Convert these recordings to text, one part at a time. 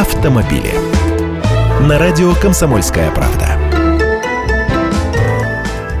автомобили. На радио «Комсомольская правда».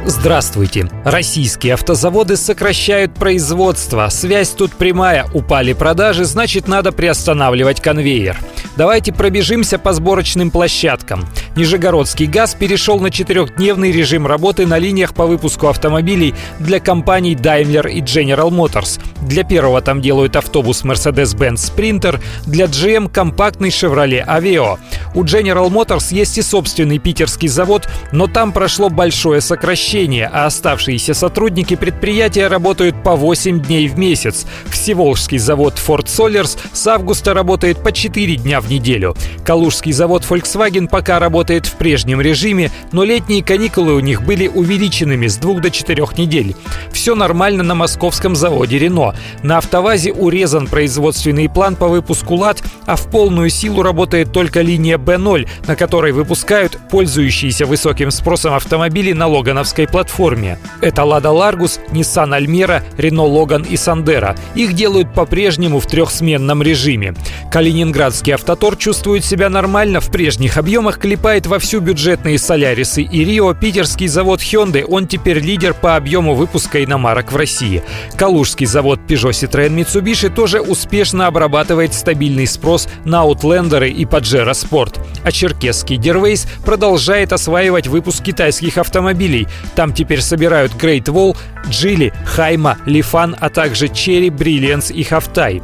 Здравствуйте. Российские автозаводы сокращают производство. Связь тут прямая. Упали продажи, значит надо приостанавливать конвейер. Давайте пробежимся по сборочным площадкам. Нижегородский ГАЗ перешел на четырехдневный режим работы на линиях по выпуску автомобилей для компаний Daimler и General Motors. Для первого там делают автобус Mercedes-Benz Sprinter, для GM компактный Chevrolet Aveo. У General Motors есть и собственный питерский завод, но там прошло большое сокращение, а оставшиеся сотрудники предприятия работают по 8 дней в месяц. Всеволжский завод Ford Solers с августа работает по 4 дня в неделю. Калужский завод Volkswagen пока работает в прежнем режиме, но летние каникулы у них были увеличенными с 2 до 4 недель. Все нормально на московском заводе Renault. На автовазе урезан производственный план по выпуску ЛАД, а в полную силу работает только линия B0, на которой выпускают пользующиеся высоким спросом автомобили на логановской платформе. Это Lada Largus, Nissan Almera, Renault Logan и Sandero. Их делают по-прежнему в трехсменном режиме. Калининградский автотор чувствует себя нормально, в прежних объемах клепает вовсю бюджетные Солярисы и Рио. Питерский завод Hyundai, он теперь лидер по объему выпуска иномарок в России. Калужский завод Peugeot Citroën Mitsubishi тоже успешно обрабатывает стабильный спрос на Outlander и Pajero Sport. А черкесский Дервейс продолжает осваивать выпуск китайских автомобилей. Там теперь собирают Great Wall, Джили, Хайма, Лифан, а также Cherry, Brilliance и Хавтай.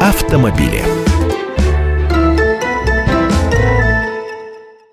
Автомобили.